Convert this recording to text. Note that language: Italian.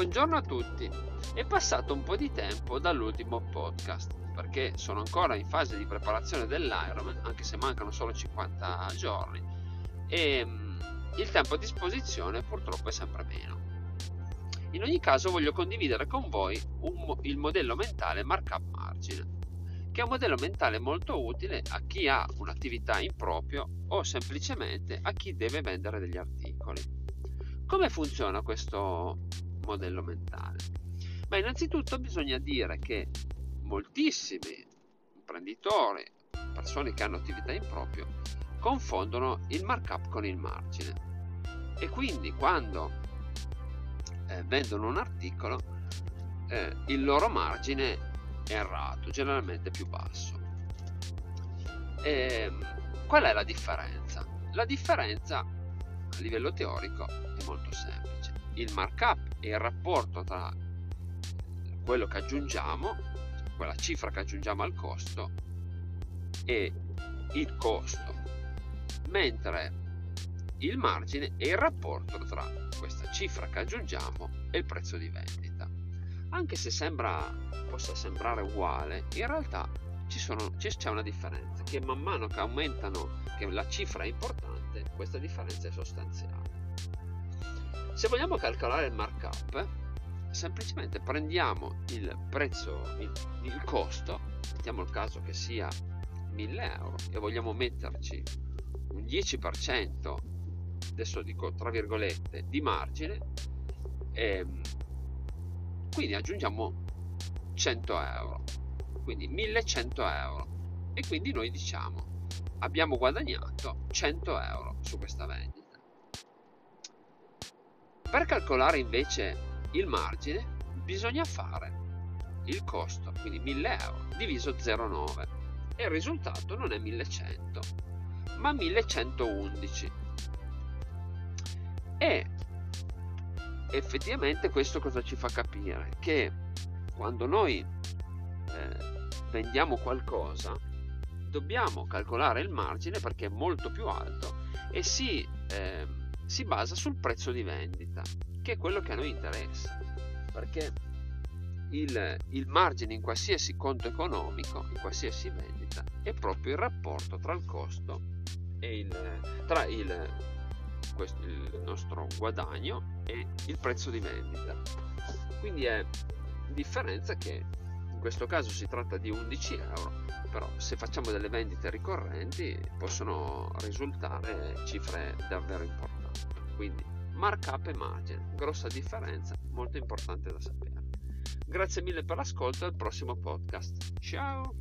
buongiorno a tutti. È passato un po' di tempo dall'ultimo podcast perché sono ancora in fase di preparazione dell'Ironman, anche se mancano solo 50 giorni e mm, il tempo a disposizione purtroppo è sempre meno. In ogni caso voglio condividere con voi un, il modello mentale markup margine, che è un modello mentale molto utile a chi ha un'attività in proprio o semplicemente a chi deve vendere degli articoli. Come funziona questo modello mentale? Ma innanzitutto bisogna dire che moltissimi imprenditori, persone che hanno attività in proprio, confondono il markup con il margine. E quindi quando eh, vendono un articolo, eh, il loro margine è errato, generalmente più basso. E, ehm, qual è la differenza? La differenza a livello teorico è molto semplice. Il markup è il rapporto tra quello che aggiungiamo, quella cifra che aggiungiamo al costo e il costo, mentre il margine è il rapporto tra questa cifra che aggiungiamo e il prezzo di vendita. Anche se sembra, possa sembrare uguale, in realtà sono, c'è una differenza, che man mano che aumentano, che la cifra è importante, questa differenza è sostanziale. Se vogliamo calcolare il markup, semplicemente prendiamo il prezzo, il, il costo, mettiamo il caso che sia 1000 euro e vogliamo metterci un 10%, adesso dico tra virgolette, di margine, e ehm, quindi aggiungiamo 100 euro quindi 1100 euro e quindi noi diciamo abbiamo guadagnato 100 euro su questa vendita. Per calcolare invece il margine bisogna fare il costo quindi 1000 euro diviso 0,9 e il risultato non è 1100 ma 1111 e effettivamente questo cosa ci fa capire? Che quando noi eh, vendiamo qualcosa, dobbiamo calcolare il margine perché è molto più alto e si, eh, si basa sul prezzo di vendita, che è quello che a noi interessa. Perché il, il, margine in qualsiasi conto economico, in qualsiasi vendita, è proprio il rapporto tra il costo e il, tra il, questo, il nostro guadagno e il prezzo di vendita. Quindi è differenza che questo caso si tratta di 11 euro però se facciamo delle vendite ricorrenti possono risultare cifre davvero importanti. Quindi markup e margin grossa differenza molto importante da sapere. Grazie mille per l'ascolto al prossimo podcast. Ciao!